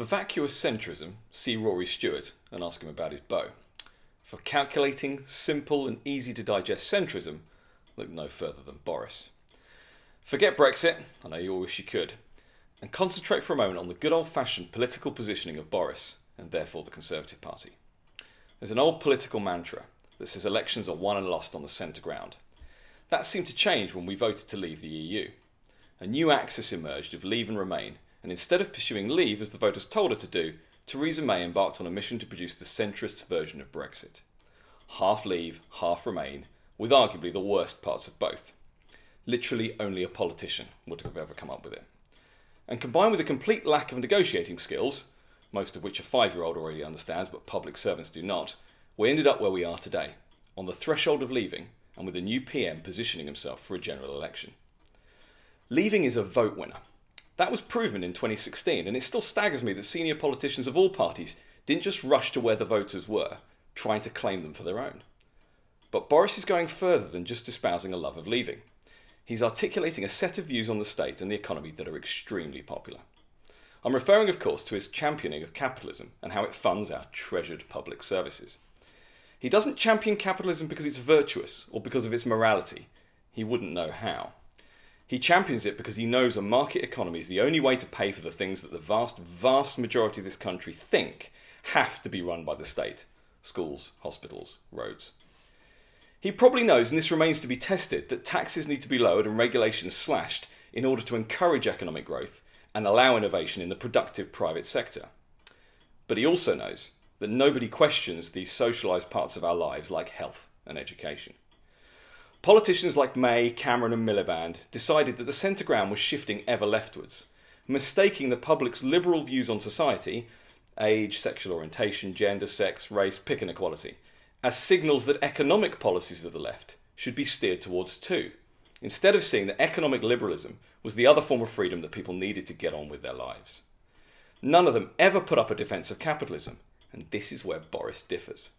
For vacuous centrism, see Rory Stewart and ask him about his bow. For calculating, simple, and easy to digest centrism, look no further than Boris. Forget Brexit, I know you all wish you could, and concentrate for a moment on the good old fashioned political positioning of Boris, and therefore the Conservative Party. There's an old political mantra that says elections are won and lost on the centre ground. That seemed to change when we voted to leave the EU. A new axis emerged of leave and remain, and instead of pursuing leave as the voters told her to do, Theresa May embarked on a mission to produce the centrist version of Brexit. Half leave, half remain, with arguably the worst parts of both. Literally only a politician would have ever come up with it. And combined with a complete lack of negotiating skills, most of which a five year old already understands but public servants do not, we ended up where we are today, on the threshold of leaving and with a new PM positioning himself for a general election. Leaving is a vote winner. That was proven in 2016, and it still staggers me that senior politicians of all parties didn't just rush to where the voters were, trying to claim them for their own. But Boris is going further than just espousing a love of leaving. He's articulating a set of views on the state and the economy that are extremely popular. I'm referring, of course, to his championing of capitalism and how it funds our treasured public services. He doesn't champion capitalism because it's virtuous or because of its morality. He wouldn't know how. He champions it because he knows a market economy is the only way to pay for the things that the vast, vast majority of this country think have to be run by the state schools, hospitals, roads. He probably knows, and this remains to be tested, that taxes need to be lowered and regulations slashed in order to encourage economic growth and allow innovation in the productive private sector. But he also knows that nobody questions these socialised parts of our lives like health and education. Politicians like May, Cameron, and Miliband decided that the centre ground was shifting ever leftwards, mistaking the public's liberal views on society age, sexual orientation, gender, sex, race, pick and equality as signals that economic policies of the left should be steered towards too, instead of seeing that economic liberalism was the other form of freedom that people needed to get on with their lives. None of them ever put up a defence of capitalism, and this is where Boris differs.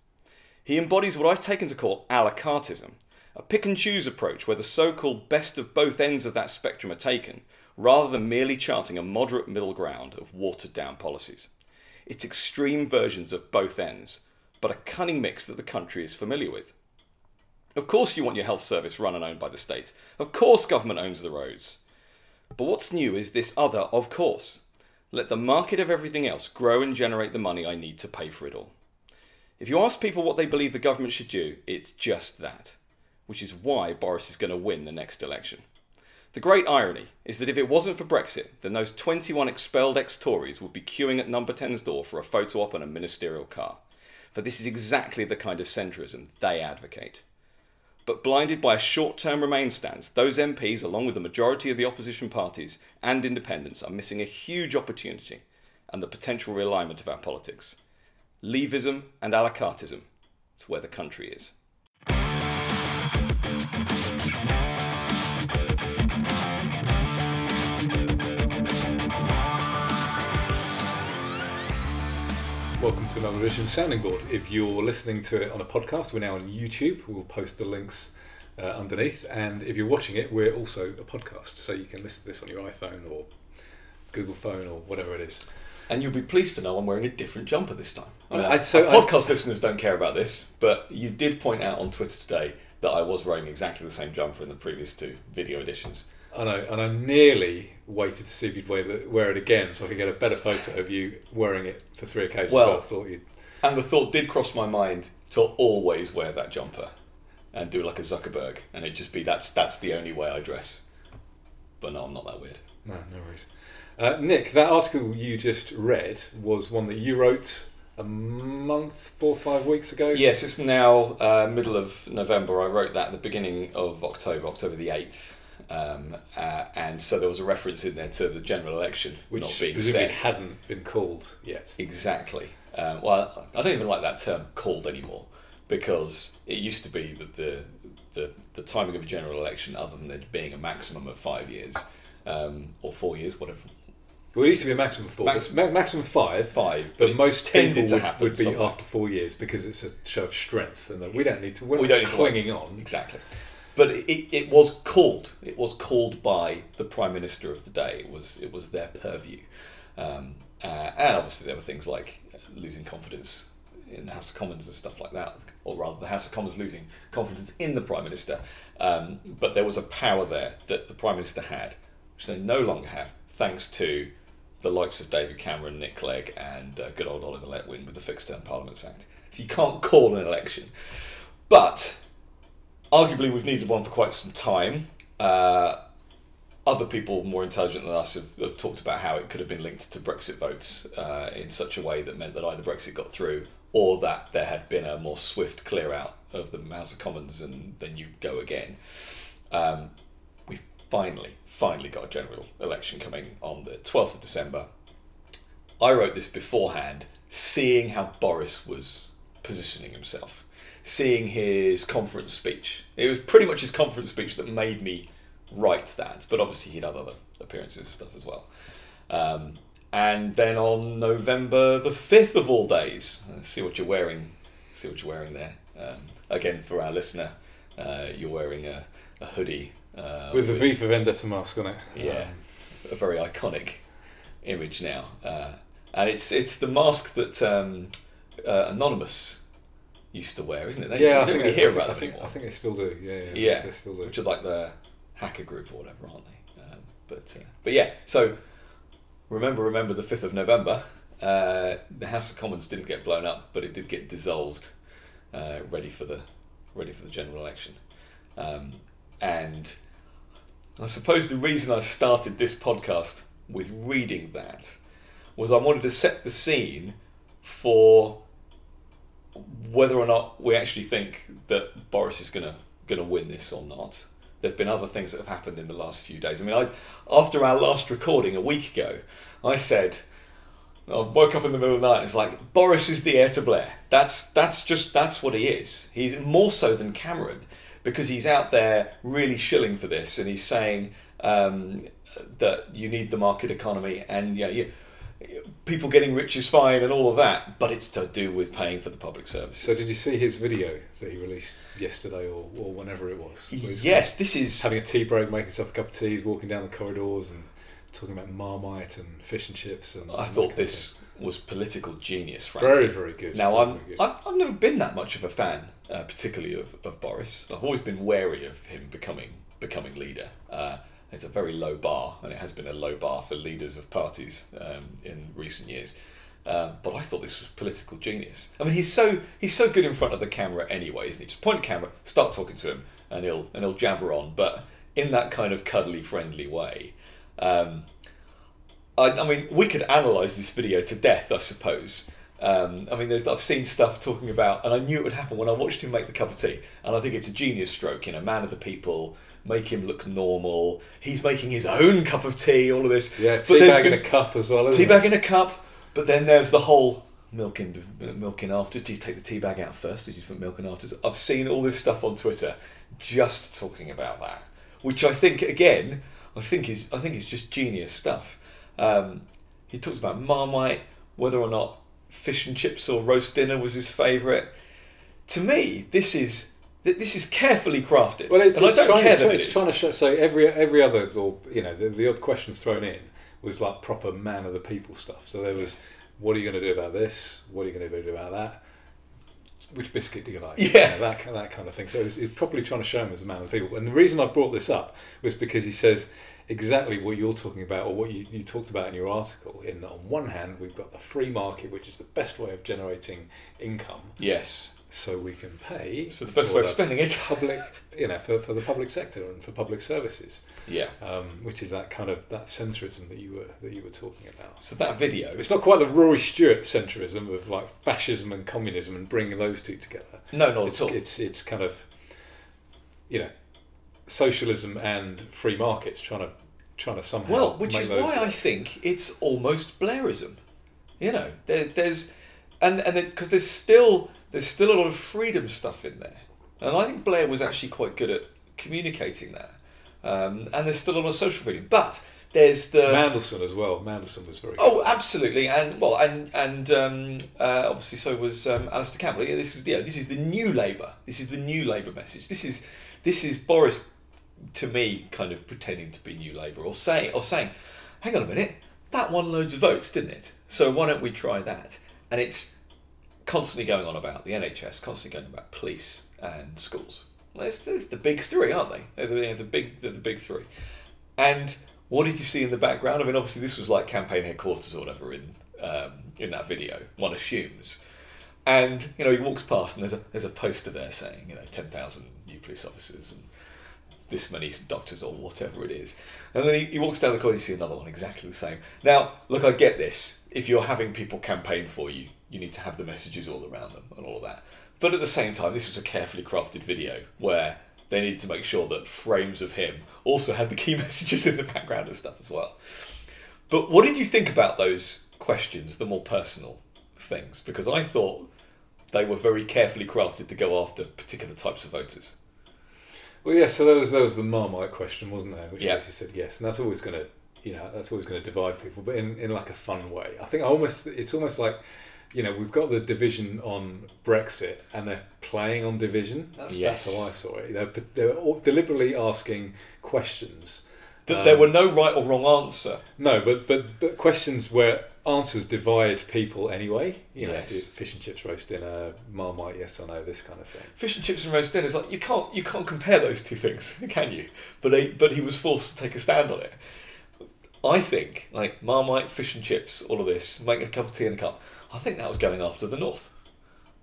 He embodies what I've taken to call a la cartism, a pick and choose approach where the so called best of both ends of that spectrum are taken, rather than merely charting a moderate middle ground of watered down policies. It's extreme versions of both ends, but a cunning mix that the country is familiar with. Of course, you want your health service run and owned by the state. Of course, government owns the roads. But what's new is this other, of course. Let the market of everything else grow and generate the money I need to pay for it all. If you ask people what they believe the government should do, it's just that, which is why Boris is going to win the next election. The great irony is that if it wasn't for Brexit, then those 21 expelled ex Tories would be queuing at number 10's door for a photo op and a ministerial car for this is exactly the kind of centrism they advocate. But blinded by a short term Remain stance, those MPs, along with the majority of the opposition parties and independents, are missing a huge opportunity and the potential realignment of our politics. Leavism and a la cartism. It's where the country is. To another edition of Sounding Board. If you're listening to it on a podcast, we're now on YouTube. We'll post the links uh, underneath. And if you're watching it, we're also a podcast. So you can listen to this on your iPhone or Google phone or whatever it is. And you'll be pleased to know I'm wearing a different jumper this time. I mean, I'd- so podcast listeners don't care about this, but you did point out on Twitter today that I was wearing exactly the same jumper in the previous two video editions. I know, and I nearly waited to see if you'd wear, the, wear it again so I could get a better photo of you wearing it for three occasions. Well- I thought you'd. And the thought did cross my mind to always wear that jumper and do like a Zuckerberg, and it'd just be that's that's the only way I dress. But no, I'm not that weird. No, no worries. Uh, Nick, that article you just read was one that you wrote a month, four or five weeks ago. Yes, it's now uh, middle of November. I wrote that at the beginning of October, October the eighth. Um, uh, and so there was a reference in there to the general election which not being set. hadn't been called yet. Exactly. Um, well, I don't even like that term "called" anymore because it used to be that the the, the timing of a general election, other than there being a maximum of five years um, or four years, whatever, Well, it used to be a maximum of four, Max- ma- maximum five. five, But it most tended to would, happen would be somewhere. after four years because it's a show of strength, and that we don't need to. We're We don't need to clinging on. Exactly. But it, it was called. It was called by the prime minister of the day. It was it was their purview, um, uh, and obviously there were things like losing confidence in the House of Commons and stuff like that, or rather the House of Commons losing confidence in the Prime Minister. Um, but there was a power there that the Prime Minister had, which they no longer have, thanks to the likes of David Cameron, Nick Clegg, and uh, good old Oliver Letwin with the Fixed Term Parliaments Act. So you can't call an election. But arguably, we've needed one for quite some time. Uh, other people more intelligent than us have, have, talked about how it could have been linked to Brexit votes uh, in such a way that meant that either Brexit got through or that there had been a more swift clear out of the House of Commons and then you go again. Um, we finally, finally got a general election coming on the 12th of December. I wrote this beforehand, seeing how Boris was positioning himself, seeing his conference speech. It was pretty much his conference speech that made me write that, but obviously he'd had other appearances and stuff as well. Um, and then on November the 5th of all days, uh, see what you're wearing, see what you're wearing there. Um, again, for our listener, uh, you're wearing a, a hoodie. Uh, with the V for Vendetta mask on it. Yeah, um, a very iconic image now. Uh, and it's it's the mask that um, uh, Anonymous used to wear, isn't it? They, yeah, I think, really hear I think, about think, I think they still do. Yeah, yeah, yeah. They still do. Which are like the hacker group or whatever, aren't they? Um, but uh, but yeah, so remember, remember the fifth of November. Uh, the House of Commons didn't get blown up, but it did get dissolved, uh, ready for the ready for the general election. Um, and I suppose the reason I started this podcast with reading that was I wanted to set the scene for whether or not we actually think that Boris is gonna gonna win this or not there have been other things that have happened in the last few days. I mean, I, after our last recording a week ago, I said, I woke up in the middle of the night and it's like, Boris is the heir to Blair. That's, that's just, that's what he is. He's more so than Cameron because he's out there really shilling for this and he's saying um, that you need the market economy and yeah, you, people getting rich is fine and all of that, but it's to do with paying for the public service. So, did you see his video that he released yesterday or, or whenever it was? Yes, this is having a tea break, making himself a cup of tea, he's walking down the corridors and talking about Marmite and fish and chips. And I thought this was political genius. Frankly. Very, very good. Now, very, I'm very good. I've, I've never been that much of a fan, uh, particularly of, of Boris. I've always been wary of him becoming becoming leader. Uh, it's a very low bar, and it has been a low bar for leaders of parties um, in recent years. Um, but I thought this was political genius. I mean, he's so he's so good in front of the camera anyway, isn't he? Just point camera, start talking to him, and he'll and he'll jabber on, but in that kind of cuddly, friendly way. Um, I, I, mean, we could analyse this video to death, I suppose. Um, I mean, there's I've seen stuff talking about, and I knew it would happen when I watched him make the cup of tea, and I think it's a genius stroke. You know, man of the people, make him look normal. He's making his own cup of tea. All of this. Yeah, tea bag in a cup as well. Tea bag in a cup, but then there's the whole milking milking after. Do you take the tea bag out first? Did you put milk in after? I've seen all this stuff on Twitter, just talking about that, which I think again, I think is I think is just genius stuff. Um, he talks about Marmite, whether or not fish and chips or roast dinner was his favourite. To me, this is this is carefully crafted. Well, it's, it's trying, it's, it's trying, to show. So every every other, or you know, the, the odd questions thrown in was like proper man of the people stuff. So there was, what are you going to do about this? What are you going to do about that? Which biscuit do you like? Yeah, you know, that that kind of thing. So he's probably trying to show him as a man of the people. And the reason I brought this up was because he says exactly what you're talking about, or what you, you talked about in your article. In that, on one hand, we've got the free market, which is the best way of generating income. Yes so we can pay. So the best way of spending it, public, you know, for, for the public sector and for public services. Yeah. Um, which is that kind of that centrism that you were that you were talking about. So that video, it's not quite the Rory Stewart centrism of like fascism and communism and bringing those two together. No, not it's, at all. It's it's kind of, you know, socialism and free markets trying to trying to somehow. Well, which is why I think it's almost Blairism. You know, there's there's and and because there's still there's still a lot of freedom stuff in there. And I think Blair was actually quite good at communicating that. Um, and there's still a lot of social freedom. But there's the Mandelson as well. Mandelson was very. Oh, absolutely, and well, and and um, uh, obviously so was um, Alastair Campbell. Yeah, this is yeah, this is the new Labour. This is the new Labour message. This is this is Boris, to me, kind of pretending to be new Labour or saying or saying, hang on a minute, that won loads of votes, didn't it? So why don't we try that? And it's constantly going on about the NHS, constantly going about police and schools. It's, it's the big three, aren't they? They're the, the big, they're the big three. And what did you see in the background? I mean, obviously this was like campaign headquarters or whatever in um, in that video. One assumes. And you know, he walks past, and there's a there's a poster there saying, you know, ten thousand new police officers and this many doctors or whatever it is. And then he, he walks down the corner, you see another one exactly the same. Now, look, I get this. If you're having people campaign for you, you need to have the messages all around them and all of that. But at the same time, this was a carefully crafted video where they needed to make sure that frames of him also had the key messages in the background and stuff as well. But what did you think about those questions, the more personal things? Because I thought they were very carefully crafted to go after particular types of voters. Well, yeah. So there was there was the Marmite question, wasn't there? Which Yeah. basically said yes, and that's always going to, you know, that's always going to divide people, but in, in like a fun way. I think I almost it's almost like, you know, we've got the division on Brexit, and they're playing on division. That's, Yes. that's how I saw it. They're they're all deliberately asking questions. That Um, there were no right or wrong answer. No, but but but questions where answers divide people anyway. You know, Yes. fish and chips, roast dinner, Marmite, yes or no, this kind of thing. Fish and chips and roast dinner is like you can't you can't compare those two things, can you? But they, but he was forced to take a stand on it. I think like Marmite, fish and chips, all of this, making a cup of tea in a cup. I think that was going after the North.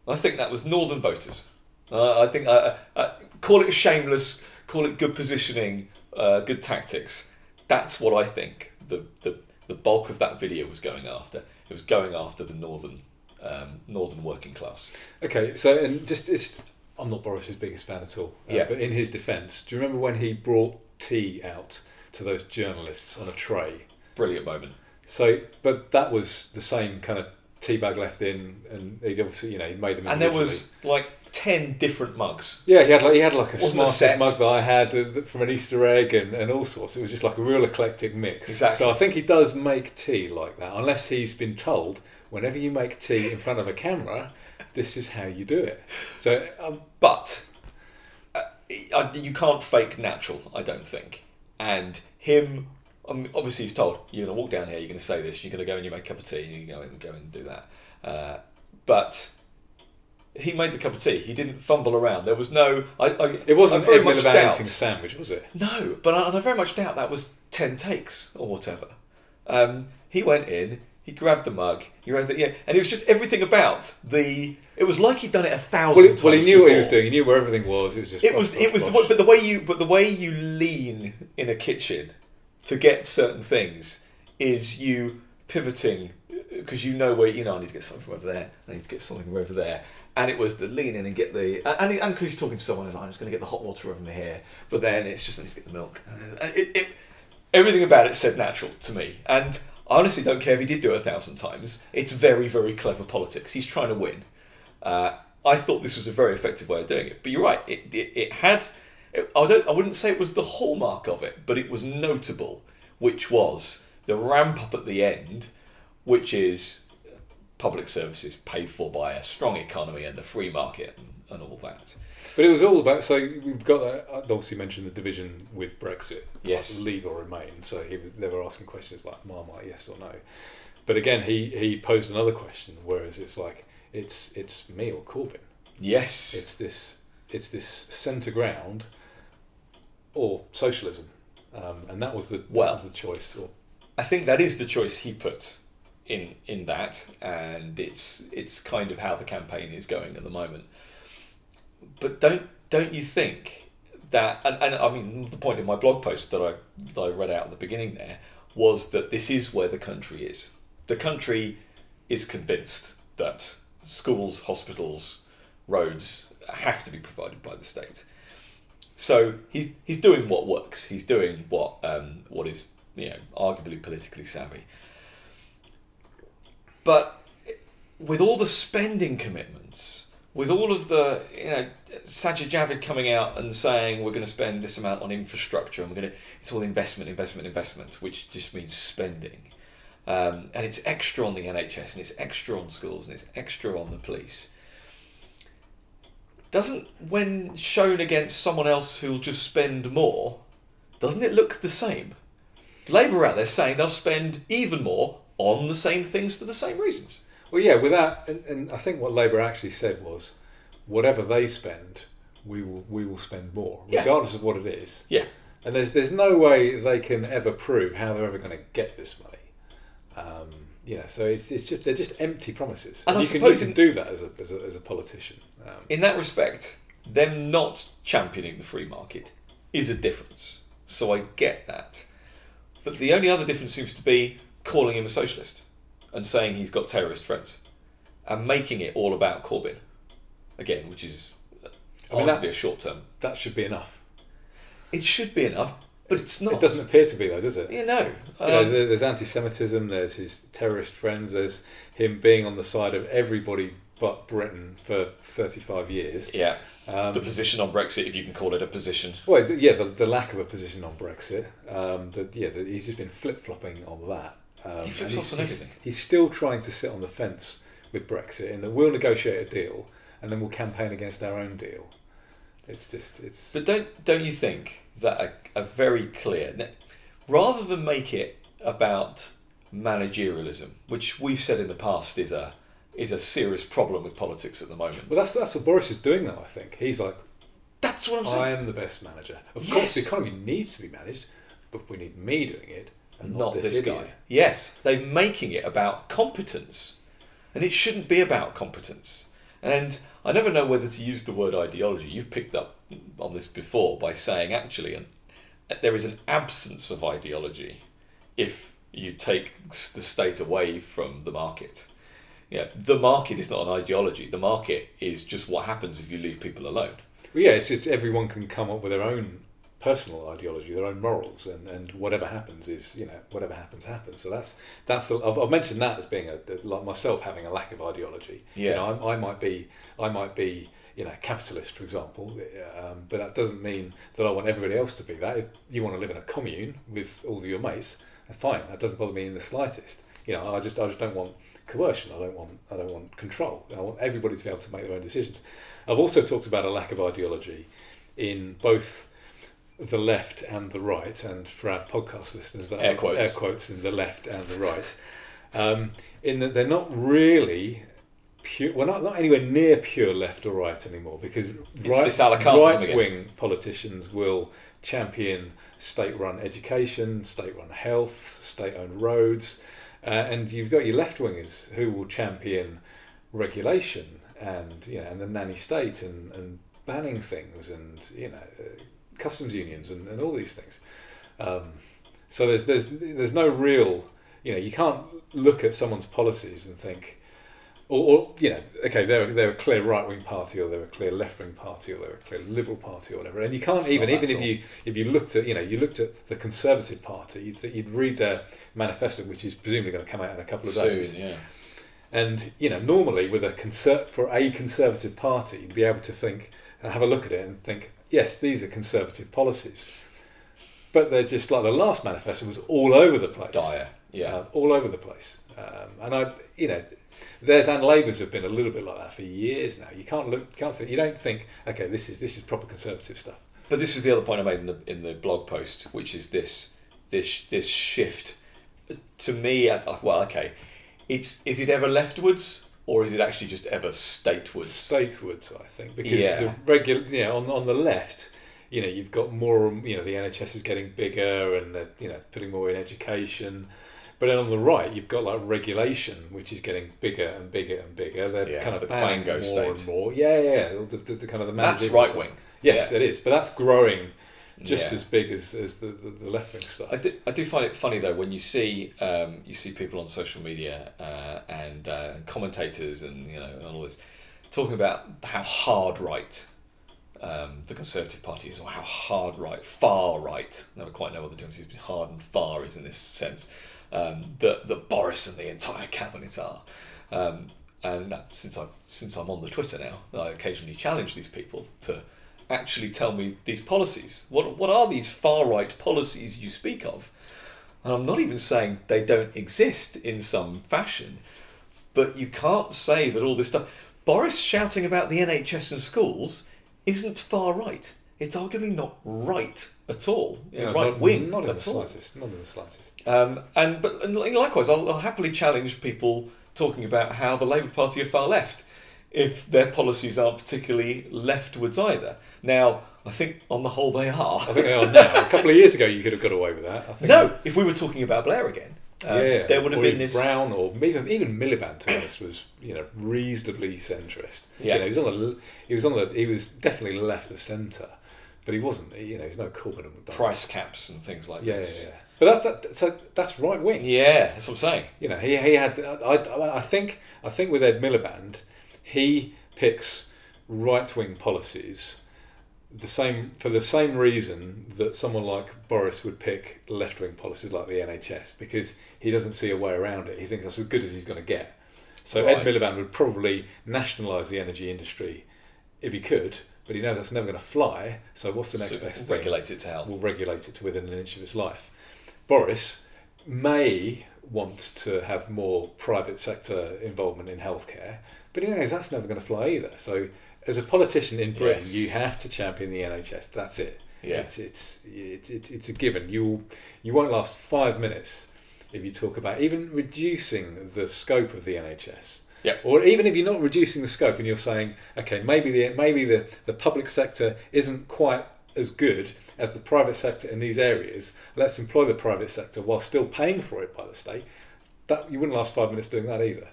I think that was Northern voters. Uh, I think uh, uh, call it shameless, call it good positioning, uh, good tactics. That's what I think the, the the bulk of that video was going after. It was going after the northern um, northern working class. Okay, so and just it's, I'm not Boris's biggest fan at all. uh, Yeah. But in his defence, do you remember when he brought tea out to those journalists on a tray? Brilliant moment. So, but that was the same kind of tea bag left in, and he obviously, you know, he made them. And there was like ten different mugs. Yeah, he had like he had like a smartest set. mug that I had uh, from an Easter egg and, and all sorts. It was just like a real eclectic mix. Exactly. So I think he does make tea like that, unless he's been told whenever you make tea in front of a camera, this is how you do it. So um, But uh, you can't fake natural, I don't think. And him, um, obviously, he's told you're going to walk down here, you're going to say this, you're going to go and you make a cup of tea, and you go and go and do that. Uh, but he made the cup of tea. He didn't fumble around. There was no. I, I, it wasn't I very much doubt. eating a sandwich, was it? No, but I, and I very much doubt that was 10 takes or whatever. Um, he went in, he grabbed the mug, he ran the, yeah, and it was just everything about the. It was like he'd done it a thousand Well, he, times. well, he knew what he was doing. He knew where everything was. It was just. It was, it was, the, but the way you, but the way you lean in a kitchen to get certain things is you pivoting because you know where you know I need to get something from over there, I need to get something from over there, and it was the lean in and get the and and because he's talking to someone, he's like, I'm just going to get the hot water over here, but then it's just I need to get the milk, and it, it everything about it said natural to me, and I honestly don't care if he did do it a thousand times. It's very very clever politics. He's trying to win. Uh, I thought this was a very effective way of doing it. But you're right. It, it, it had. It, I don't. I wouldn't say it was the hallmark of it, but it was notable, which was the ramp up at the end, which is public services paid for by a strong economy and the free market and, and all that. But it was all about. So we've got that. I obviously mentioned the division with Brexit. Yes. like leave or remain. So he was. They were asking questions like Marmite, yes or no. But again, he he posed another question. Whereas it's like it's it's me or Corbyn. Yes. It's this it's this centre ground or socialism, um, and that was the Well- was the choice. Or, I think that is the choice he put in in that, and it's it's kind of how the campaign is going at the moment. But don't don't you think that? And, and I mean, the point in my blog post that I that I read out at the beginning there was that this is where the country is. The country is convinced that schools, hospitals, roads have to be provided by the state. So he's he's doing what works. He's doing what um, what is you know arguably politically savvy. But with all the spending commitments, with all of the you know Sajid Javid coming out and saying we're going to spend this amount on infrastructure and we're going to it's all investment, investment, investment, which just means spending. Um, and it's extra on the NHS and it's extra on schools and it's extra on the police. Doesn't when shown against someone else who'll just spend more, doesn't it look the same? Labour out there saying they'll spend even more on the same things for the same reasons. Well, yeah, with that, and, and I think what Labour actually said was, whatever they spend, we will we will spend more, Yeah. regardless of what it is. Yeah. And there's there's no way they can ever prove how they're ever going to get this money. Um, you know, so it's, it's just they're just empty promises. And I you can, you can do that as a, as a, as a politician. Um, In that respect, them not championing the free market is a difference. So I get that. But the only other difference seems to be calling him a socialist and saying he's got terrorist friends and making it all about Corbyn. Again, which is I mean, arguably that- a short term. that should be enough. It should be enough, but it's not. It doesn't appear to be though, does it? You know. You know, um, there's anti-Semitism. There's his terrorist friends. There's him being on the side of everybody but Britain for 35 years. yeah. Um, the position on Brexit, if you can call it a position. Well, th- yeah, the, the lack of a position on Brexit. Um, the, yeah, the, he's just been flip flopping on that. Um, He he's, on he's- everything. He's still trying to sit on the fence with Brexit, and that we'll negotiate a deal, and then we'll campaign against our own deal. It's just, it's. But don't don't you think that a, a very clear, rather than make it about managerialism, which we've said in the past is a is a serious problem with politics at the moment. well, that's that's what Boris is doing now. I think he's like, That's what I'm saying. I am the best manager. Of Yes. course, the economy needs to be managed, but we need me doing it, and not, not, this, this, guy. Yes, they're making it about competence, and it shouldn't be about competence. And I never know whether to use the word ideology. You've picked up on this before by saying actually, an, there is an absence of ideology if you take the state away from the market. Yeah, the market is not an ideology. The market is just what happens if you leave people alone. Well, yeah, it's, it's everyone can come up with their own personal ideology, their own morals, and, and whatever happens is you know whatever happens happens. So that's that's the, I've, I've mentioned that as being a like myself having a lack of ideology. You Yeah. know, I, I might be I might be you know capitalist, for example, um, but that doesn't mean that I want everybody else to be that. If you want to live in a commune with all of your mates, fine. That doesn't bother me in the slightest. You know, I just I just don't want coercion. I don't want I don't want control. I want everybody to be able to make their own decisions. I've also talked about a lack of ideology in both the left and the right, and for our podcast listeners, that Air are- quotes. air quotes in the left and the right, um, in that they're not really pure. Well, not not anywhere near pure left or right anymore, because right this à la carteism right wing politicians will champion state-run education, state-run health, state-owned roads, uh, and you've got your left wingers who will champion regulation and you know and the nanny state and, and banning things and you know uh, customs unions and, and all these things. Um, so there's there's there's no real you know you can't look at someone's policies and think or, or you know okay they're they're a clear right wing party or they're a clear left wing party or they're a clear liberal party or whatever and you can't It's even even if you if you looked at you know you looked at the conservative party you'd, you'd read their manifesto which is presumably going to come out in a couple of days Soon, yeah. and you know, normally with a conser- for a conservative party, you'd be able to think, uh, have a look at it, and think, yes, these are conservative policies. But they're just like the last manifesto was all over the place. Dire, yeah. Uh, all over the place. Um, and I, you know, theirs and Labour's have been a little bit like that for years now. You can't look, can't think, you don't think, okay, this is this is proper conservative stuff. But this is the other point I made in the in the blog post, which is this this this shift. To me, well, okay, it's is it ever leftwards or is it actually just ever statewards? statewards, I think, because Yeah. the regular, you know, on on the left, you know, you've got more, you know, the NHS is getting bigger and they're, you know, putting more in education. But then on the right, you've got like regulation, which is getting bigger and bigger and bigger. They're Yeah, kind of the Quango more and more. Yeah, yeah, yeah. The, the, the kind of the That's right wing. Yes, Yeah. it is. But that's growing just Yeah. as big as, as the, the, the left wing stuff. I do, I do find it funny though when you see um, you see people on social media uh, and uh, commentators and you know and all this talking about how hard right um, the Conservative Party is or how hard right far right never quite know what the difference between hard and far is in this sense um, that that Boris and the entire cabinet are. Um, and since I since I'm on the Twitter now, I occasionally challenge these people to actually tell me these policies. What what are these far right policies you speak of? And I'm not even saying they don't exist in some fashion, but you can't say that all this stuff. Boris shouting about the NHS and schools isn't far right. it's arguably not right at all, right not, wing not in the at all. slightest. Not in the slightest. Um, and but and likewise, I'll, I'll happily challenge people talking about how the Labour Party are far left if their policies aren't particularly leftwards either. Now, I think on the whole they are. I think they are now. A couple of years ago, you could have got away with that. I think No, if we were talking about Blair again, uh, yeah, there would have been this. Brown or even even Miliband. To honest, was you know reasonably centrist. Yeah. you know, he was on the he was on the he was definitely left of centre, but he wasn't. You know, he's no Corbyn price caps and things like Yeah, yeah, this. yeah. But that, that so that's right wing. Yeah, that's what I'm saying. You know, he he had. I, I, think I think with Ed Miliband, he picks right wing policies the same for the same reason that someone like Boris would pick left wing policies like the NHS because he doesn't see a way around it. He thinks that's as good as he's going to get. So Ed Right. Miliband would probably nationalise the energy industry if he could, but he knows that's never going to fly. So what's the next So best thing? regulate it to help. will regulate it to within an inch of its life. Boris may want to have more private sector involvement in healthcare, but he knows that's never going to fly either. So, as a politician in Britain, Yes. you have to champion the NHS. That's it. Yeah. It's it's it, it, it's a given. You you won't last five minutes if you talk about even reducing the scope of the NHS. Yeah. Or even if you're not reducing the scope and you're saying, okay, maybe the maybe the, the public sector isn't quite as good as the private sector in these areas. Let's employ the private sector while still paying for it by the state. That you wouldn't last five minutes doing that either.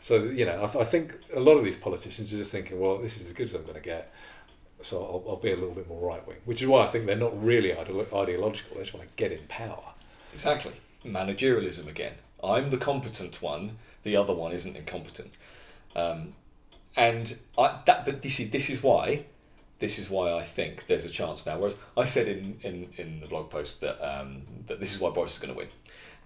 So you know, I, I think a lot of these politicians are just thinking, well, this is as good as I'm going to get. So I'll, I'll be a little bit more right wing, which is why I think they're not really ideolo- ideological. They just want to get in power. Exactly. Managerialism again. I'm the competent one. The other one isn't incompetent. Um, and I, that, but this is this is why, this is why I think there's a chance now. Whereas I said in, in, in the blog post that um, that this is why Boris is going to win,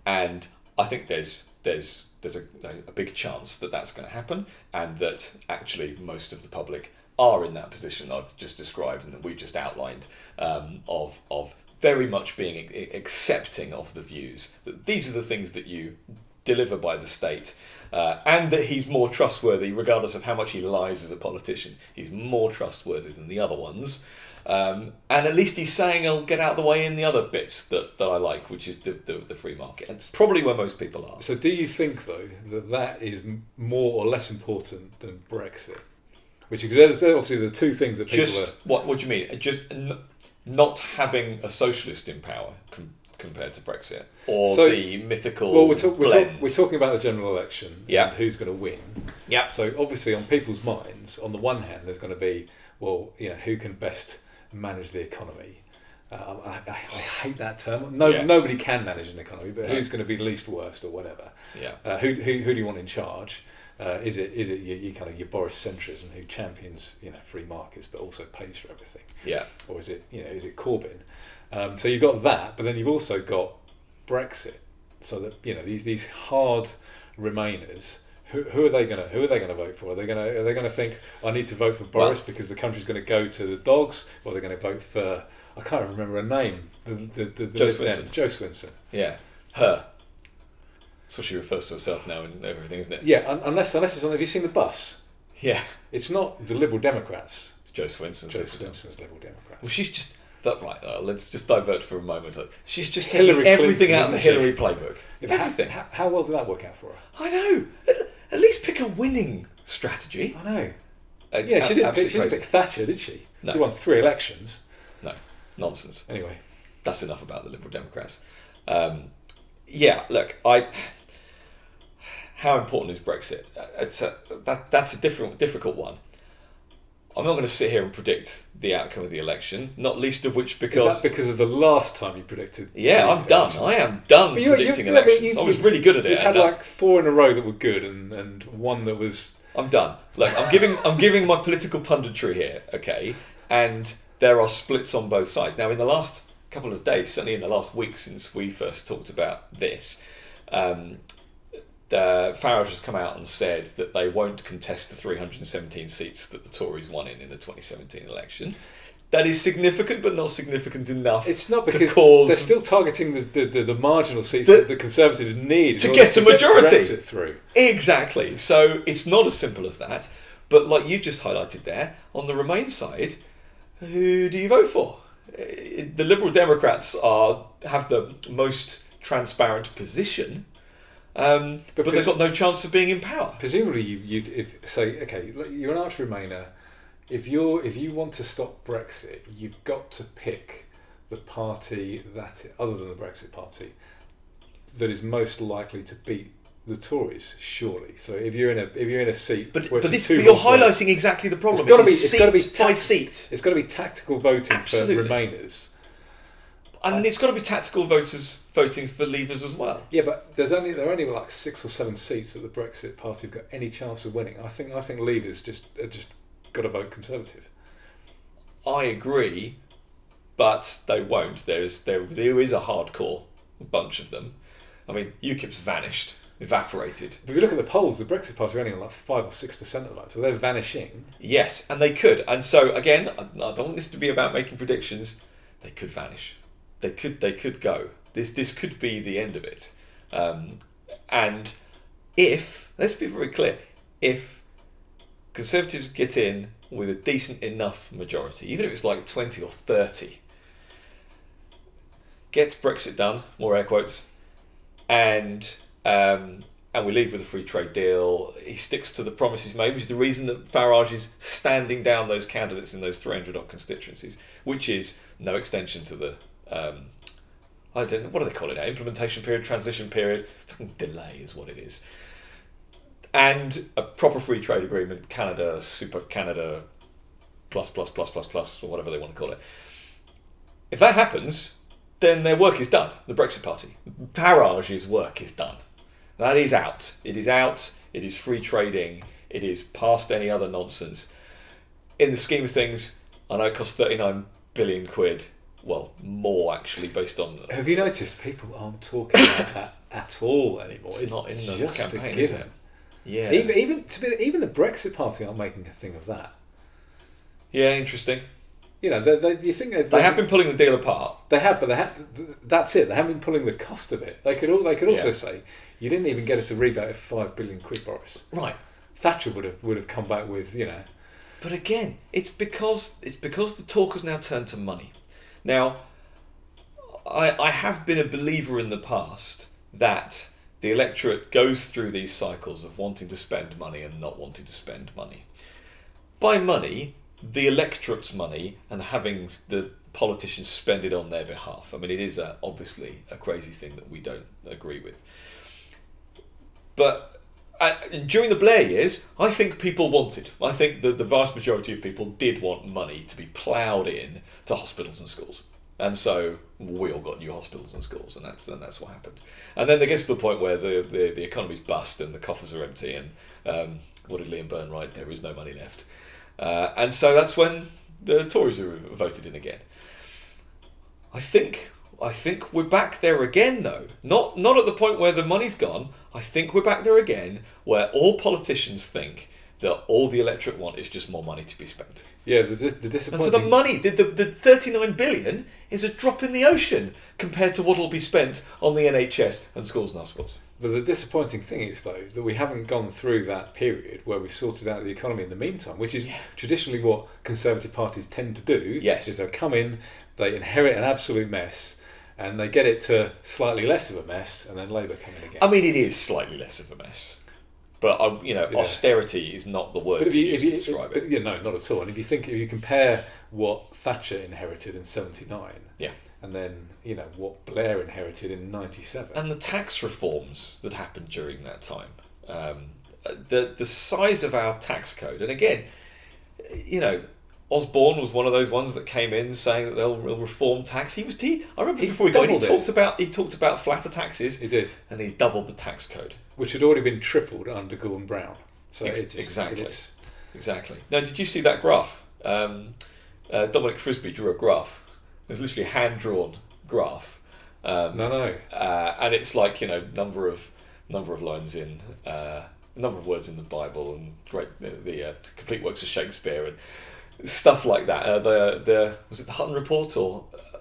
and I think there's there's there's a, a big chance that that's going to happen, and that actually most of the public are in that position I've just described and that we just outlined um, of of very much being accepting of the views that these are the things that you deliver by the state. Uh, and that he's more trustworthy, regardless of how much he lies as a politician. He's more trustworthy than the other ones. Um, and at least he's saying I'll get out of the way in the other bits that, that I like, which is the, the, the free market. That's probably where most people are. So do you think though that that is more or less important than Brexit? Which is obviously the two things that people Just are. what? What do you mean? Just n- not having a socialist in power compared to Brexit, or So- the mythical Well, we're, talk, we're, talk, we're talking about the general election Yeah. and who's going to win. yeah, So obviously, on people's minds, on the one hand, there's going to be, well, you know, who can best manage the economy. Uh, I, I, I hate that term. No, Yeah. nobody can manage an economy, but No. who's going to be least worst or whatever? yeah, Uh, who, who who do you want in charge? Uh, is it is it your, your kind of your Boris centrism who champions you know free markets but also pays for everything, yeah, or is it you know is it Corbyn? Um, so you've got that, but then you've also got Brexit. So that you know these these hard Remainers. Who, who are they going to who are they going to vote for? Are they going to are they going to think I need to vote for Boris because the country's going to go to the dogs, or are they going to vote for I can't remember her name. The, the, the, the Jo Lib Dem, Swinson. Jo Swinson. yeah. Her. That's what she refers to herself now and everything, isn't it? Yeah, un- unless unless it's on. Have you seen the bus? Yeah. It's not the Liberal Democrats. Jo Swinson. Jo Swinson's Liberal Democrats. Well, she's just that right. Uh, let's just divert for a moment. She's just Hillary taking everything Clinton, out of the? Hillary playbook. Yeah, how- everything. How, how well did that work out for her? I know. At- least pick a winning strategy. I know. It's yeah, she didn't, pick, she didn't pick Thatcher, did she? No. She won three elections. No, nonsense. Anyway, That's enough about the Liberal Democrats. Um, yeah, look, I. How important is Brexit? Uh, It's a, that, that's a different, difficult one. I'm not going to sit here and predict the outcome of the election, not least of which is because that because of the last time you predicted? yeah, I'm done. I am done But predicting but elections. you- I was really good at it. You've had uh, like four in a row that were good, and, and one that was. I'm done. Look, I'm giving I'm giving my political punditry here, okay? And there are splits on both sides. Now, in the last couple of days, certainly in the last week since we first talked about this, um, the Farage has come out and said that they won't contest the 317 seats that the Tories won in in the 2017 election. That is significant, but not significant enough. It's not because cause they're still targeting the, the, the, the marginal seats The- that the Conservatives need to get a majority. Brexit through. Exactly. So it's not as simple as that. But like you just highlighted there, on the Remain side, who do you vote for? Uh, The Liberal Democrats are have the most transparent position, um, But they've got no chance of being in power. Presumably, you, you'd if say, okay, like, you're an arch Remainer. If you're if you want to stop Brexit, you've got to pick the party that, other than the Brexit Party, that is most likely to beat the Tories. Surely. So if you're in a if you're in a seat, But, but, this, but you're race, highlighting exactly the problem. It's gotta be- is it's be by seat, It's got to be tactical voting Absolutely. for Remainers. and it's got to be tactical voters voting for Leavers as well. Yeah, but there's only there are only like six or seven seats that the Brexit Party have got any chance of winning. I think I think Leavers just are just got to vote Conservative. I agree, but they won't. There's there there is a hardcore bunch of them. I mean, UKIP's vanished, evaporated. But if you look at the polls, the Brexit Party are only on like five or six percent of vote, so they're vanishing. Yes, and they could. And so again, I I don't want this to be about making predictions. They could vanish. They could. They could go. This this could be the end of it. Um, and if let's be very clear, if Conservatives get in with a decent enough majority, even if it's like twenty or thirty, get Brexit done, more air quotes, and um, and we leave with a free trade deal. He sticks to the promises made, which is the reason that Farage is standing down those candidates in those 300 odd constituencies, which is no extension to the, um, I don't know, what do they call it now? Implementation period, transition period, delay is what it is. And a proper free trade agreement, Canada, Super Canada, plus, plus, plus, plus, plus, or whatever they want to call it. If that happens, then their work is done. The Brexit Party, Farage's work is done. That is out. It is out. It is free trading. It is past any other nonsense. In the scheme of things, I know it costs 39 billion quid. Well, more actually, based on. Have you noticed people aren't talking about that at all anymore? It's not in the just campaign, a is given. it? Yeah. Even even to be, even the Brexit Party aren't making a thing of that. Yeah, interesting. You know, they, they, you think they, They have been pulling the deal apart. They have, but they have. That's it. They haven't been pulling the cost of it. They could. al- They could also Yeah. say, "You didn't even get us a rebate of five billion quid, Boris." Right. Thatcher would have would have come back with, you know, But again, it's because it's because the talk has now turned to money. Now, I I have been a believer in the past that the electorate goes through these cycles of wanting to spend money and not wanting to spend money. By money, the electorate's money and having the politicians spend it on their behalf. I mean, it is a, obviously a crazy thing that we don't agree with. But uh, during the Blair years, I think people wanted. I think that the vast majority of people did want money to be ploughed in to hospitals and schools, and so we all got new hospitals and schools, and that's and that's what happened. And then it gets to the point where the the, the economy's bust and the coffers are empty, and um, what did Liam Byrne write? There is no money left, uh, and so that's when the Tories are voted in again. I think I think we're back there again though. Not not at the point where the money's gone. I think we're back there again where all politicians think that all the electorate want is just more money to be spent. yeah, the, the And so the money, the, the, the 39 billion is a drop in the ocean compared to what will be spent on the NHS and schools and hospitals. But the disappointing thing is, though, that we haven't gone through that period where we sorted out the economy in the meantime, which is Yeah. traditionally what Conservative parties tend to do. Yes. Is they come in, they inherit an absolute mess, and they get it to slightly less of a mess, and then Labour come in again. I mean, it is slightly less of a mess. But, I, you know, Yeah. austerity is not the word but if you, use if you, to describe but, it. yeah, no, not at all. And if you think, if you compare what Thatcher inherited in '79, Yeah. and then you know what Blair inherited in '97, and the tax reforms that happened during that time, um, the the size of our tax code, and again, you know, Osborne was one of those ones that came in saying that they'll they'll reform tax. He was he. I remember He before he got in, he it. talked about he talked about flatter taxes, he did, and he doubled the tax code. Which had already been tripled under Gordon Brown. So Ex- just, exactly. it's- Exactly. Now, did you see that graph? Um, uh, Dominic Frisby drew a graph. It was literally a hand drawn graph. Um, no, no. uh, and it's like you know number of number of lines in uh, number of words in the Bible and great the, the uh, complete works of Shakespeare and stuff like that. Uh, the the was it the Hutton report or uh,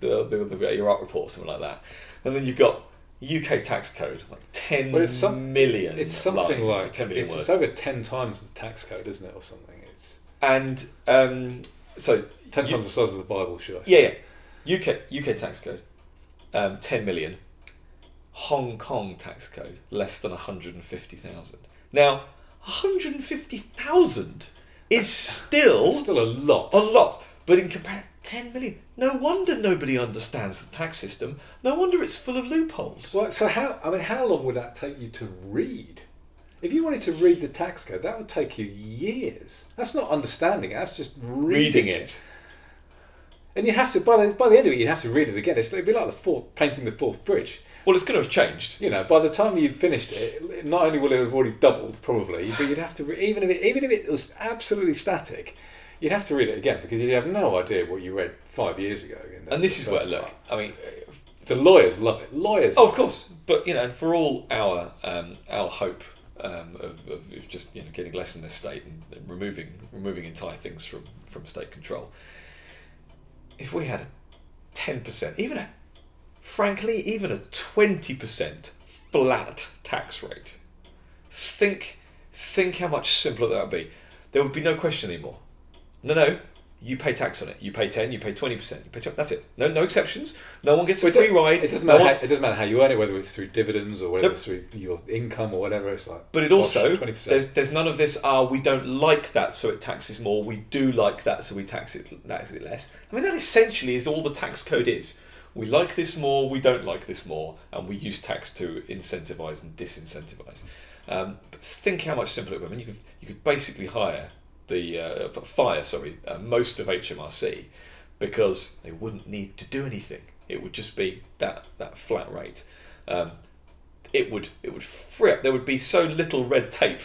the the the Iraq report or something like that. And then you've got UK tax code, like ten well, it's some, million It's something like ten million it's, over ten times the tax code, isn't it, or something? It's and um, so ten times the size of the Bible, should I? Say. Yeah, yeah. UK UK tax code, um, ten million. Hong Kong tax code, less than one hundred and fifty thousand. Now, one hundred and fifty thousand is still still a lot, a lot. But in comparison. 10 million. No wonder nobody understands the tax system. No wonder it's full of loopholes. Well, so how, I mean, how long would that take you to read? If you wanted to read the tax code, that would take you years. That's not understanding it, that's just reading, reading it. And you have to, by the, by the end of it, you'd have to read it again. It's, it'd be like the fourth, painting the Forth Bridge. Well, it's going to have changed. You know, by the time you finished it, not only will it have already doubled, probably, but you'd have to, even if it, even if it was absolutely static, you'd have to read it again because you'd have no idea what you read five years ago. the- And this is where look. part. I mean, So lawyers love it. Lawyers. Oh, of course, but you know, for all our um, our hope um, of, of of just you know getting less in the state and, and removing removing entire things from from state control, if we had a ten percent, even a frankly even a twenty percent flat tax rate, think think how much simpler that would be. There would be no question anymore. No, no. You pay tax on it. You pay ten. You pay twenty percent. You pay 20, that's it. No, no exceptions. No one gets a Well, free ride. It doesn't No matter. one- how, it doesn't matter how you earn it, whether it's through dividends or whether Nope. it's through your income or whatever. It's like. But it also twenty percent. there's there's none of this. Ah, we don't like that, so it taxes more. We do like that, so we tax it tax it less. I mean, that essentially is all the tax code is. We like this more. We don't like this more, and we use tax to incentivize and disincentivize. Um, but think how much simpler it would. be. I mean, you could you could basically hire the uh, fire, sorry, uh, most of HMRC because they wouldn't need to do anything. It would just be that that flat rate. Um, it would it would free up. There would be so little red tape,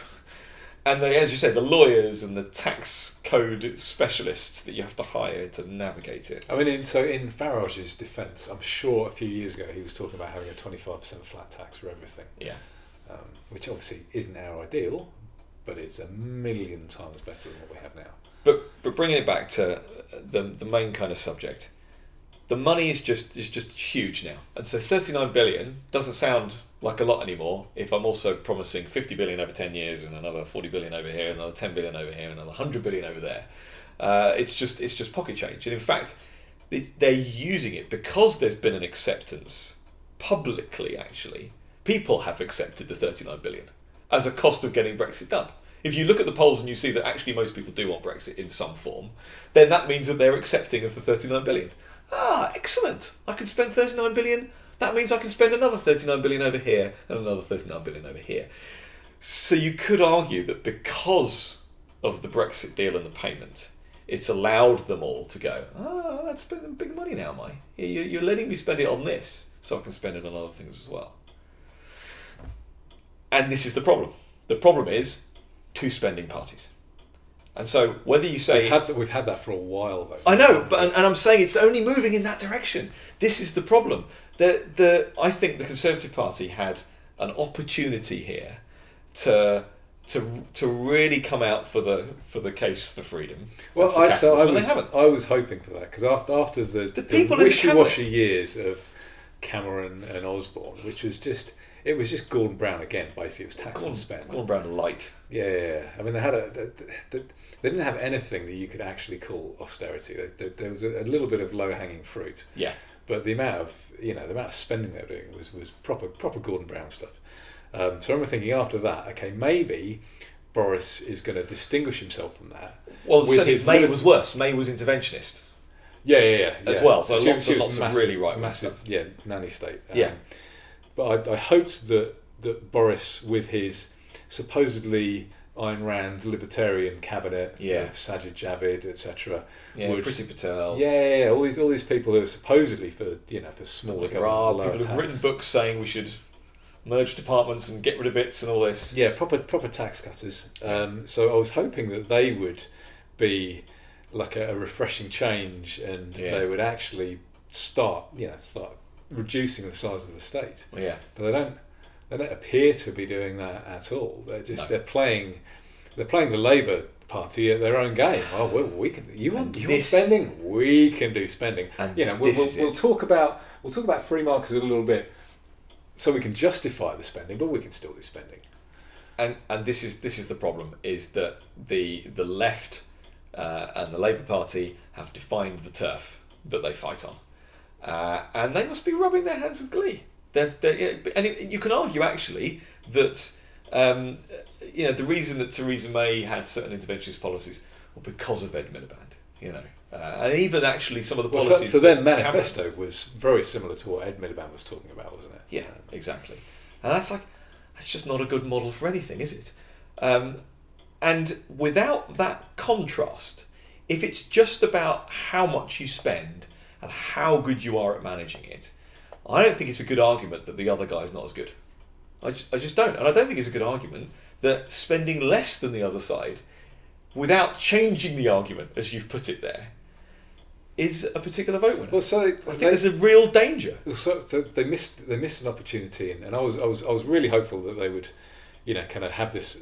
and the, as you say, the lawyers and the tax code specialists that you have to hire to navigate it. I mean, in, so in Farage's defence, I'm sure a few years ago he was talking about having a 25% flat tax for everything, Yeah, um, which obviously isn't our ideal, but it's a million times better than what we have now. but but bringing it back to the the main kind of subject, the money is just is just huge now, and so 39 billion doesn't sound like a lot anymore. If I'm also promising 50 billion over 10 years and another 40 billion over here, another 10 billion over here, another 100 billion over there, uh, it's just it's just pocket change. And in fact, they're using it because there's been an acceptance publicly. Actually, people have accepted the 39 billion as a cost of getting Brexit done. If you look at the polls and you see that actually most people do want Brexit in some form, then that means that they're accepting of the 39 billion. Ah, excellent! I can spend 39 billion. That means I can spend another 39 billion over here and another 39 billion over here. So you could argue that because of the Brexit deal and the payment, it's allowed them all to go, ah, that's big money now. You- You're letting me spend it on this, so I can spend it on other things as well. And this is the problem. The problem is two spending parties. And so whether you say We've had, that, we've had that for a while, though. I know, but and, and I'm saying it's only moving in that direction. This is the problem. The the I think the Conservative Party had an opportunity here to to to really come out for the for the case for freedom. Well, for I, so I was, they haven't. I was hoping for that because after, after the, the, people the wishy-washy years of Cameron and Osborne, which was just it was just Gordon Brown again. Basically, it was tax Gordon, and spend. Gordon Brown light. Yeah, yeah, yeah. I mean, they had a. They, they, they didn't have anything that you could actually call austerity. There, there, there was a, a little bit of low-hanging fruit, Yeah, but the amount of you know the amount of spending they were doing was, was proper proper Gordon Brown stuff. Um, so I remember thinking after that, okay, maybe Boris is going to distinguish himself from that. Well, With his May was worse. May was interventionist. Yeah, yeah, yeah. As yeah. well, so she- lots and was lots of really right-wing massive, stuff. yeah, nanny state. Um, Yeah. But I, I hoped that that Boris, with his supposedly Ayn Rand libertarian cabinet, Yeah. Sajid Javid, etc. Yeah, would- Priti Patel. Yeah, yeah, all these all these people who are supposedly for you know for smaller Like, government, rah, lower have written books saying we should merge departments and get rid of bits and all this. Yeah, proper proper tax cutters. Um, so I was hoping that they would be like a, a refreshing change, and Yeah. they would actually start, you know, start reducing the size of the state. Well, yeah. But they don't. They don't appear to be doing that at all. They're just No. they're playing. They're playing the Labour Party at their own game. Oh, well, we can. You want you this- want spending? We can do spending. And you know, we'll, we'll, we'll talk about we'll talk about free markets a little bit, so we can justify the spending, but we can still do spending. and and this is this is the problem is that the the left uh, and the Labour Party have defined the turf that they fight on, uh, and they must be rubbing their hands with glee. They're, they're, and it, you can argue actually that um, you know the reason that Theresa May had certain interventionist policies well because of Ed Miliband, you know, uh, and even actually some of the Well, so, policies. so their manifesto was very similar to what Ed Miliband was talking about, wasn't it? Yeah, exactly. And that's like, that's just not a good model for anything, is it? Um, and without that contrast, if it's just about how much you spend and how good you are at managing it, I don't think it's a good argument that the other guy's not as good. I just, I just don't. And I don't think it's a good argument that spending less than the other side, without changing the argument as you've put it there, is a particular vote winner. Well, so I think there's a real danger. so, so they missed they missed an opportunity, and, and I was I was I was really hopeful that they would, you know, kind of have this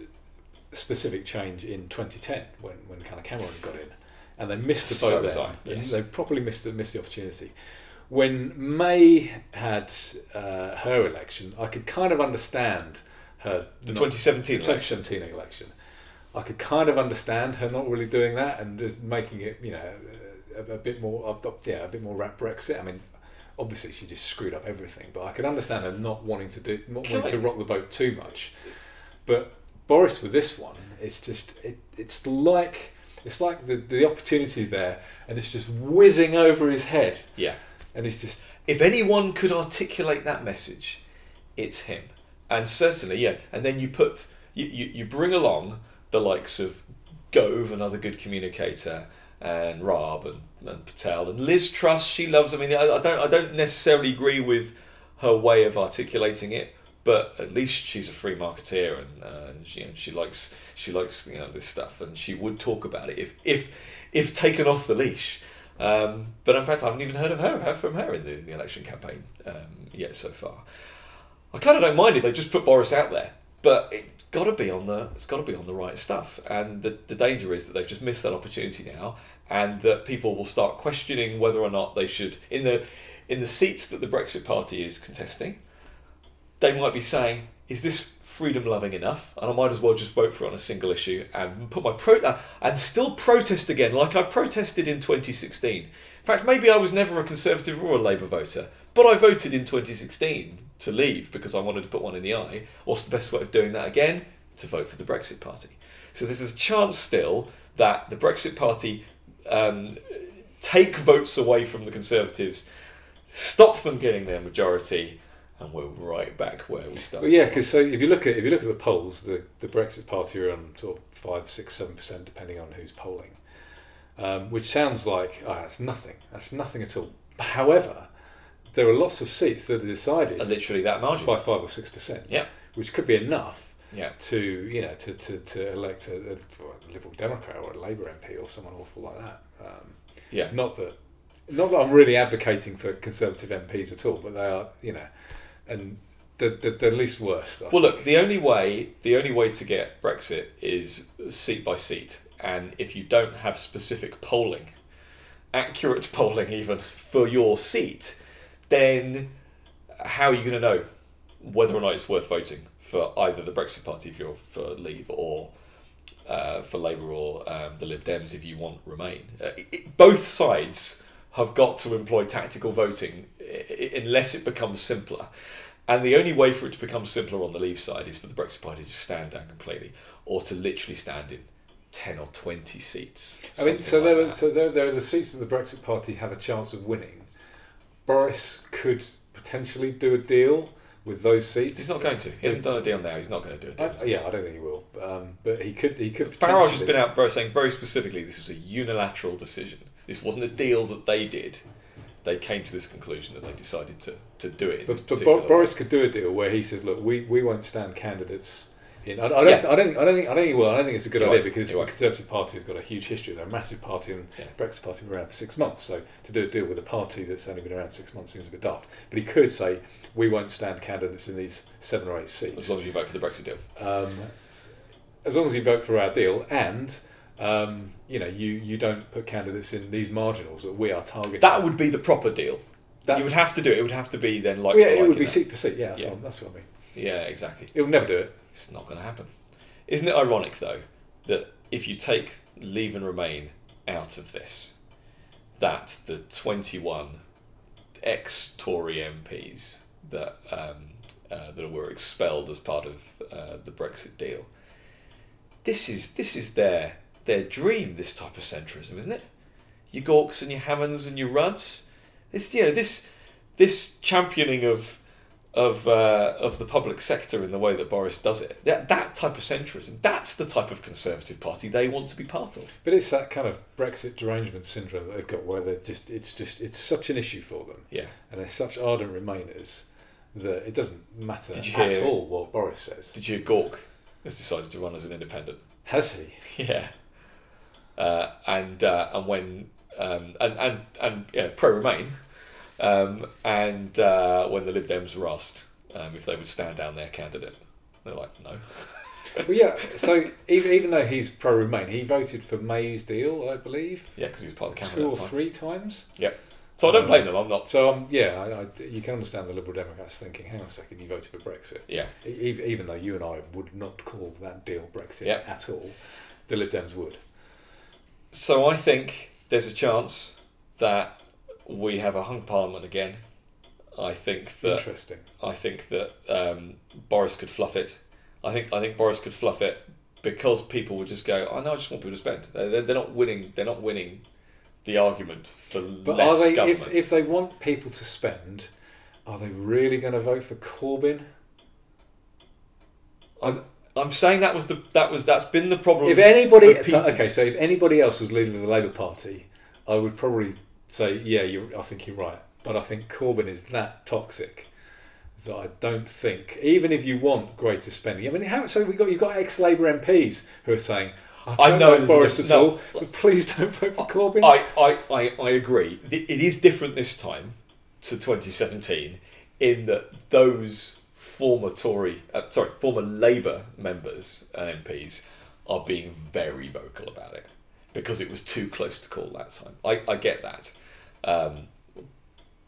specific change in 2010 when when kind of Cameron got in, and they missed the So boat was there. Yes. They properly missed the missed the opportunity. When May had uh, her election, I could kind of understand her The not- 2017 the election. 2017 election. I could kind of understand her not really doing that and just making it, you know, a, a bit more, yeah, a bit more rap Brexit. I mean, obviously she just screwed up everything, but I could understand her not wanting to do, not wanting to rock the boat too much. But Boris with this one, it's just, it, it's like, it's like the the opportunity's there, and it's just whizzing over his head, Yeah. and it's just if anyone could articulate that message, it's him. And certainly, yeah. And then you put you, you, you bring along the likes of Gove, another good communicator, and Raab and, and Patel and Liz Truss. She loves. I mean, I, I don't I don't necessarily agree with her way of articulating it, but at least she's a free marketeer and, uh, and she, she likes she likes you know this stuff, and she would talk about it if if if taken off the leash. Um, but in fact, I haven't even heard of her from her in the, the election campaign um, yet so far. I kind of don't mind if they just put Boris out there, but it's got to be on the it's got to be on the right stuff. And the the danger is that they've just missed that opportunity now, and that people will start questioning whether or not they should in the in the seats that the Brexit Party is contesting. They might be saying, "Is this freedom loving enough?" And I might as well just vote for it on a single issue and put my pro uh, and still protest again, like I protested in 2016. In fact, maybe I was never a Conservative or a Labour voter, but I voted in 2016 to leave because I wanted to put one in the eye. What's the best way of doing that again? To vote for the Brexit Party. So there's a chance still that the Brexit Party um, take votes away from the Conservatives, stop them getting their majority, and we're right back where we started. Well, yeah, because so if you look at if you look at the polls, the, the Brexit Party are on sort of five, six, seven percent, depending on who's polling, um, which sounds like ah, that's nothing. That's nothing at all. However, there are lots of seats that are decided Are literally that margin. by five or six percent, Yeah. which could be enough Yeah. to you know to, to, to elect a, a Liberal Democrat or a Labour MP or someone awful like that. Um, Yeah. not that not that I'm really advocating for Conservative MPs at all, but they are you know, and the the, the least worst. I Well, think. look, the only way the only way to get Brexit is seat by seat, and if you don't have specific polling, accurate polling even for your seat, then how are you going to know whether or not it's worth voting for either the Brexit Party if you're for Leave or uh, for Labour or um, the Lib Dems if you want Remain? Uh, it, both sides have got to employ tactical voting unless it becomes simpler. And the only way for it to become simpler on the Leave side is for the Brexit Party to stand down completely, or to literally stand in ten or twenty seats. I mean, so like there, are, so there, there are the seats that the Brexit Party have a chance of winning. Boris could potentially do a deal with those seats. He's not going to. He hasn't done a deal now. He's not going to do a deal. Uh, yeah, I don't think he will. Um, but he could. He could. Farage has been out very saying very specifically this was a unilateral decision. This wasn't a deal that they did. They came to this conclusion that they decided to, to do it. But, but Boris could do a deal where he says, "Look, we, we won't stand candidates in." I, I don't. Yeah. I don't. I don't think. I don't think. he will. I don't think it's a good You're idea right. because You're the right. Conservative Party has got a huge history. They're a massive party, and Yeah. Brexit Party have been around for six months. So to do a deal with a party that's only been around six months seems a bit daft. But he could say, "We won't stand candidates in these seven or eight seats." as long as you vote for the Brexit deal. um, as long as you vote for our deal and um, you know you, you don't put candidates in these marginals that we are targeting. That would be the proper deal. That's- you would have to do it. It would have to be then like. yeah, for it would be that. seat for seat. Yeah, that's, Yeah. What, that's what I mean. Yeah, exactly. It will never do it. It's not going to happen. Isn't it ironic though that if you take Leave and Remain out of this that the 21 ex Tory MPs that um, uh, that were expelled as part of uh, the Brexit deal. This is this is their their dream. This type of centrism, isn't it? Your Gaukes and your Hammonds and your Rudds. It's you know this this championing of of uh, of the public sector in the way that Boris does it. That that type of centrism. That's the type of Conservative Party they want to be part of. But it's that kind of Brexit derangement syndrome that they've got, where they're just it's just it's such an issue for them, Yeah. and they're such ardent Remainers that it doesn't matter Did you at hear- all what Boris says. Did you Gauke has decided to run as an independent? Has he? Yeah. Uh, and uh, and when um, and and and yeah, pro Remain, um, and uh, when the Lib Dems were asked um, if they would stand down their candidate, they're like, no. Well, yeah. So even even though he's pro Remain, he voted for May's deal, I believe, Yeah, because he was part of the two cabinet or time. three times. Yep. So I don't blame them. I'm not. So um, yeah, I, I, you can understand the Liberal Democrats thinking, "Hang on a second, you voted for Brexit." Yeah, E- Even, though you and I would not call that deal Brexit Yeah. at all, the Lib Dems would. So I think there's a chance that we have a hung parliament again. I think that Interesting. I think that um, Boris could fluff it. I think I think Boris could fluff it because people would just go, "I know, I just want people to spend." They're, they're not winning. They're not winning the argument for But less are they? If, if they want people to spend, are they really going to vote for Corbyn? I'm, I'm saying that was the that was that's been the problem. If anybody, okay, so if anybody else was leader of the Labour Party, I would probably say, yeah, you I think you're right. But I think Corbyn is that toxic that I don't think, even if you want greater spending. I mean, how, so we got you've got ex-Labour MPs who are saying, I I don't know like there's a Boris at no. all, but please don't vote for Corbyn. I, I, I, I agree. It is different this time to 2017 in that those former Tory, uh, sorry, former Labour members and MPs are being very vocal about it because it was too close to call that time. I, I get that. Um,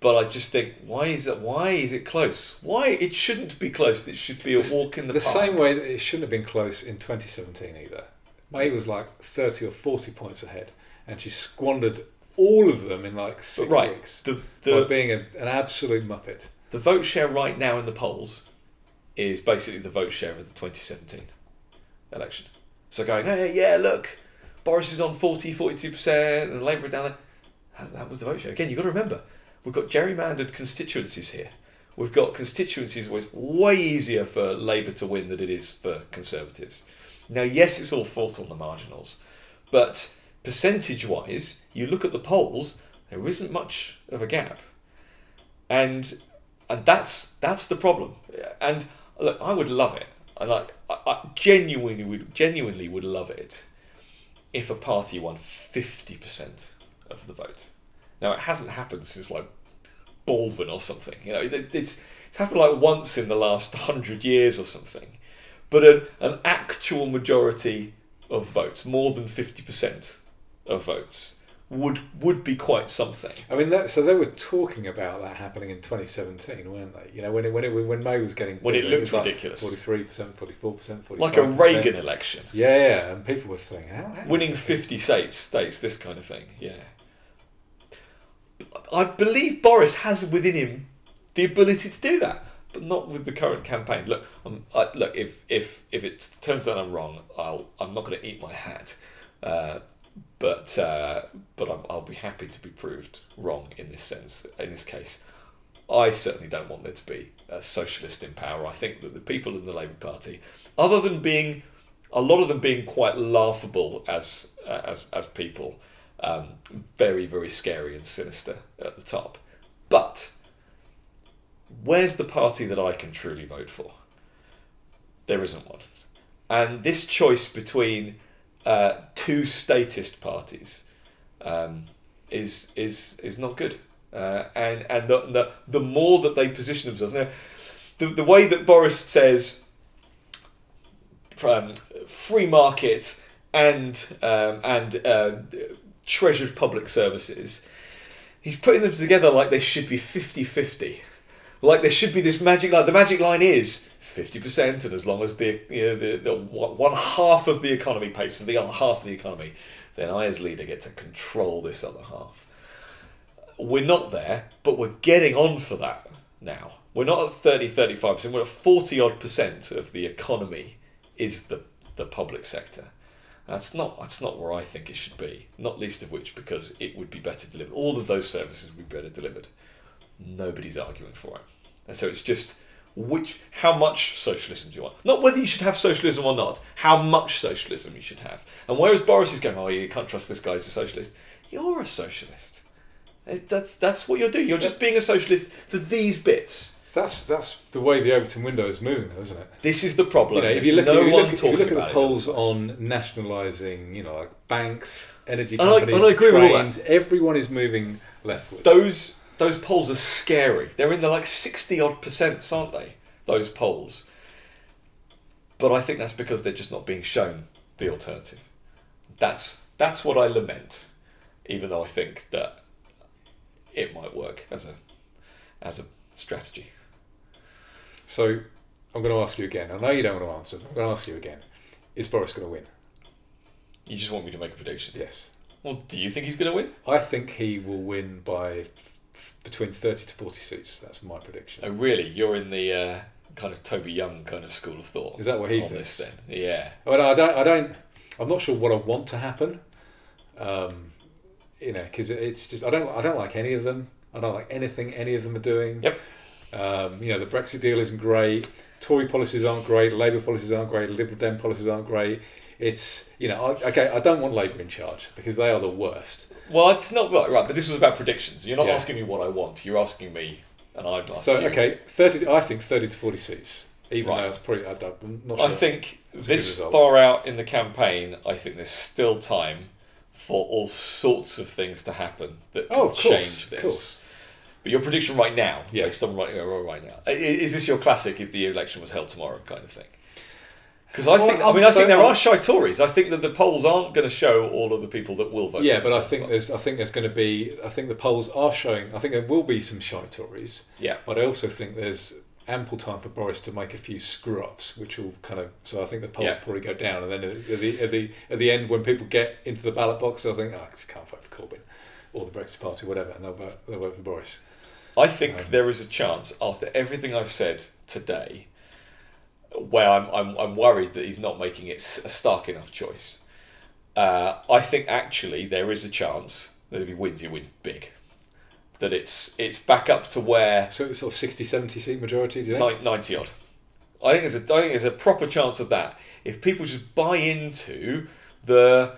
but I just think, why is it? Why is it close? Why it shouldn't be close? It should be a walk in the, the park. same way that it shouldn't have been close in 2017 either. May was like 30 or 40 points ahead, and she squandered all of them in like six right, weeks the by being a, an absolute muppet. the vote share right now in the polls is basically the vote share of the 2017 election. So going, hey, yeah, look, Boris is on 40, 42%, and Labour are down there. That- That was the vote share. Again, you've got to remember, we've got gerrymandered constituencies here. We've got constituencies where it's way easier for Labour to win than it is for Conservatives. Now, yes, it's all fought on the marginals, but percentage wise, you look at the polls, there isn't much of a gap. And and that's that's the problem. And look, I would love it. I like I, I genuinely would genuinely would love it if a party won fifty percent of the vote. Now it hasn't happened since like Baldwin or something. You know, it, it's it's happened like once in the last hundred years or something. But an, an actual majority of votes, more than fifty percent of votes, would would be quite something. I mean, that, so they were talking about that happening in 2017, weren't they? You know, when it, when it, when May was getting When it looked was ridiculous. 43 percent, 44 percent, 45 Like a Reagan election. Yeah, yeah, and people were saying, how, how winning 50 states, states, this kind of thing. Yeah. I believe Boris has within him the ability to do that, but not with the current campaign. Look, I, look. If if if it turns out I'm wrong, I'll I'm not going to eat my hat. Uh, but uh, but I'm, I'll be happy to be proved wrong in this sense. In this case, I certainly don't want there to be a socialist in power. I think that the people in the Labour Party, other than being a lot of them being quite laughable as uh, as as people, um, very very scary and sinister at the top. But where's the party that I can truly vote for? There isn't one, and this choice between uh, two statist parties um, is is is not good. Uh, and and the, the the more that they position themselves now, the the way that Boris says um, free market and um, and uh, treasured public services, he's putting them together like they should be 50-50. Like there should be this magic line. The magic line is fifty percent, and as long as the you know the, the one half of the economy pays for the other half of the economy, then I as leader get to control this other half. We're not there, but we're getting on for that now. We're not at 30, 35%, we're at 40 odd percent of the economy is the, the public sector. That's not that's not where I think it should be. Not least of which because it would be better delivered. All of those services would be better delivered. Nobody's arguing for it. And so it's just which how much socialism do you want? Not whether you should have socialism or not, how much socialism you should have. And whereas Boris is going, Oh, you can't trust this guy, he's a socialist, you're a socialist. That's that's what you're doing. You're just being a socialist for these bits. That's that's the way the Overton window is moving, though, isn't it? This is the problem. You know, if you look, no at, if you one look, if you look at the it. polls on nationalising, you know, like banks, energy And I- companies, and I agree with all that. trains, everyone is moving leftwards. those those polls are scary. They're in the like sixty odd percent, aren't they? Those polls. But I think that's because they're just not being shown the alternative. That's that's what I lament, even though I think that it might work as a as a strategy. So I'm going to ask you again. I know you don't want to answer. but I'm going to ask you again. Is Boris going to win? You just want me to make a prediction. Yes. Well, do you think he's going to win? I think he will win by between 30 to 40 seats. That's my prediction. Oh, really? You're in the uh, kind of Toby Young kind of school of thought. Is that what he on this thinks? then? Yeah. Well, I don't. I don't. I'm not sure what I want to happen. Um, you know, because it's just I don't. I don't like any of them. I don't like anything any of them are doing. Yep. Um, you know, the Brexit deal isn't great. Tory policies aren't great. Labour policies aren't great. Liberal Dem policies aren't great. It's you know, I, okay. I don't want Labour in charge because they are the worst. Well, it's not right, right. But this was about predictions. You're not Yeah. asking me what I want. You're asking me, and I'm asking So you. okay, thirty. I think thirty to forty seats. Even Right. though it's probably I I'm not sure. I think It's a good this far out in the campaign, I think there's still time for all sorts of things to happen that oh, could Oh, of course, change this. of course. But your prediction right now, Yeah. based on right, right now, is this your classic if the election was held tomorrow kind of thing? Because I think, I I'm mean, I so- think there are shy Tories. I think that the polls aren't going to show all of the people that will vote. Yeah, but I think there's. I think there's going to be. I think the polls are showing. I think there will be some shy Tories. yeah, But I also think there's ample time for Boris to make a few screw ups, which will kind of. So I think the polls Yeah. probably go down, and then at the, at the at the end when people get into the ballot box, they'll think, oh, I just can't vote for Corbyn or the Brexit Party, whatever, and they'll vote, they'll vote for Boris. I think Um, there is a chance after everything I've said today, where I'm, I'm, I'm worried that he's not making it a stark enough choice. Uh, I think actually there is a chance that if he wins, he wins big. That it's it's back up to where So it's sort of 60, 70 seat majority, do you think? ninety odd. I think there's a I think there's a proper chance of that if people just buy into the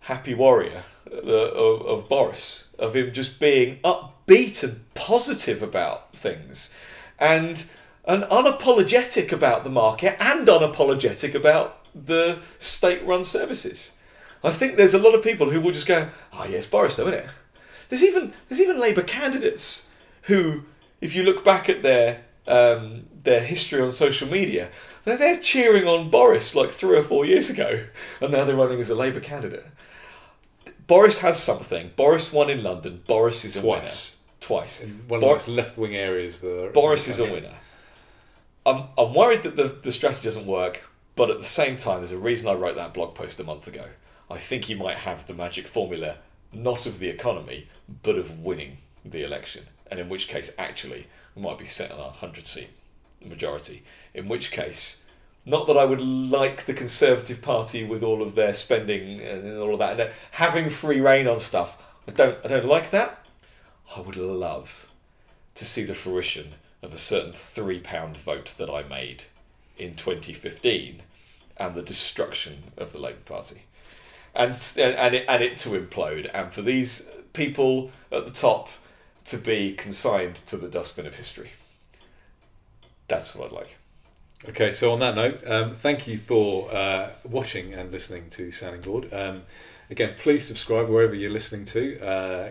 happy warrior the, of, of Boris of him just being upbeat and positive about things and and unapologetic about the market and unapologetic about the state-run services. I think there's a lot of people who will just go, "Oh yes, Boris, though, isn't it?" There's even there's even Labour candidates who, if you look back at their um, their history on social media, they're, they're cheering on Boris like three or four years ago, and now they're running as a Labour candidate. Boris has something. Boris won in London. Boris is a winner Twice. twice. In one of Bor- the most left wing areas. Boris is a winner. I'm, I'm worried that the, the strategy doesn't work, but at the same time, there's a reason I wrote that blog post a month ago. I think he might have the magic formula, not of the economy, but of winning the election. And in which case, actually, we might be set on a 100 seat majority. In which case, not that I would like the Conservative Party with all of their spending and all of that, and having free reign on stuff. I don't, I don't like that. I would love to see the fruition of a certain three pound vote that I made in 2015 and the destruction of the Labour Party. And, and, it, and it to implode, and for these people at the top to be consigned to the dustbin of history. That's what I'd like. Okay, so on that note, um, thank you for uh, watching and listening to Sounding Board. Um, again, please subscribe wherever you're listening to. Uh,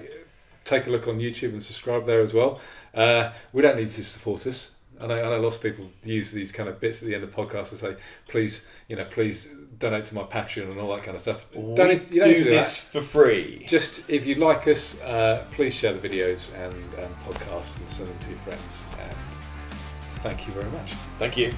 take a look on YouTube and subscribe there as well. Uh, we don't need to support us. I know, I know lots of people use these kind of bits at the end of podcasts to say, please, you know, please donate to my Patreon and all that kind of stuff. We Don't you do do this for free. Just if you like us, uh, please share the videos and, and podcasts and send them to your friends. And thank you very much. Thank you.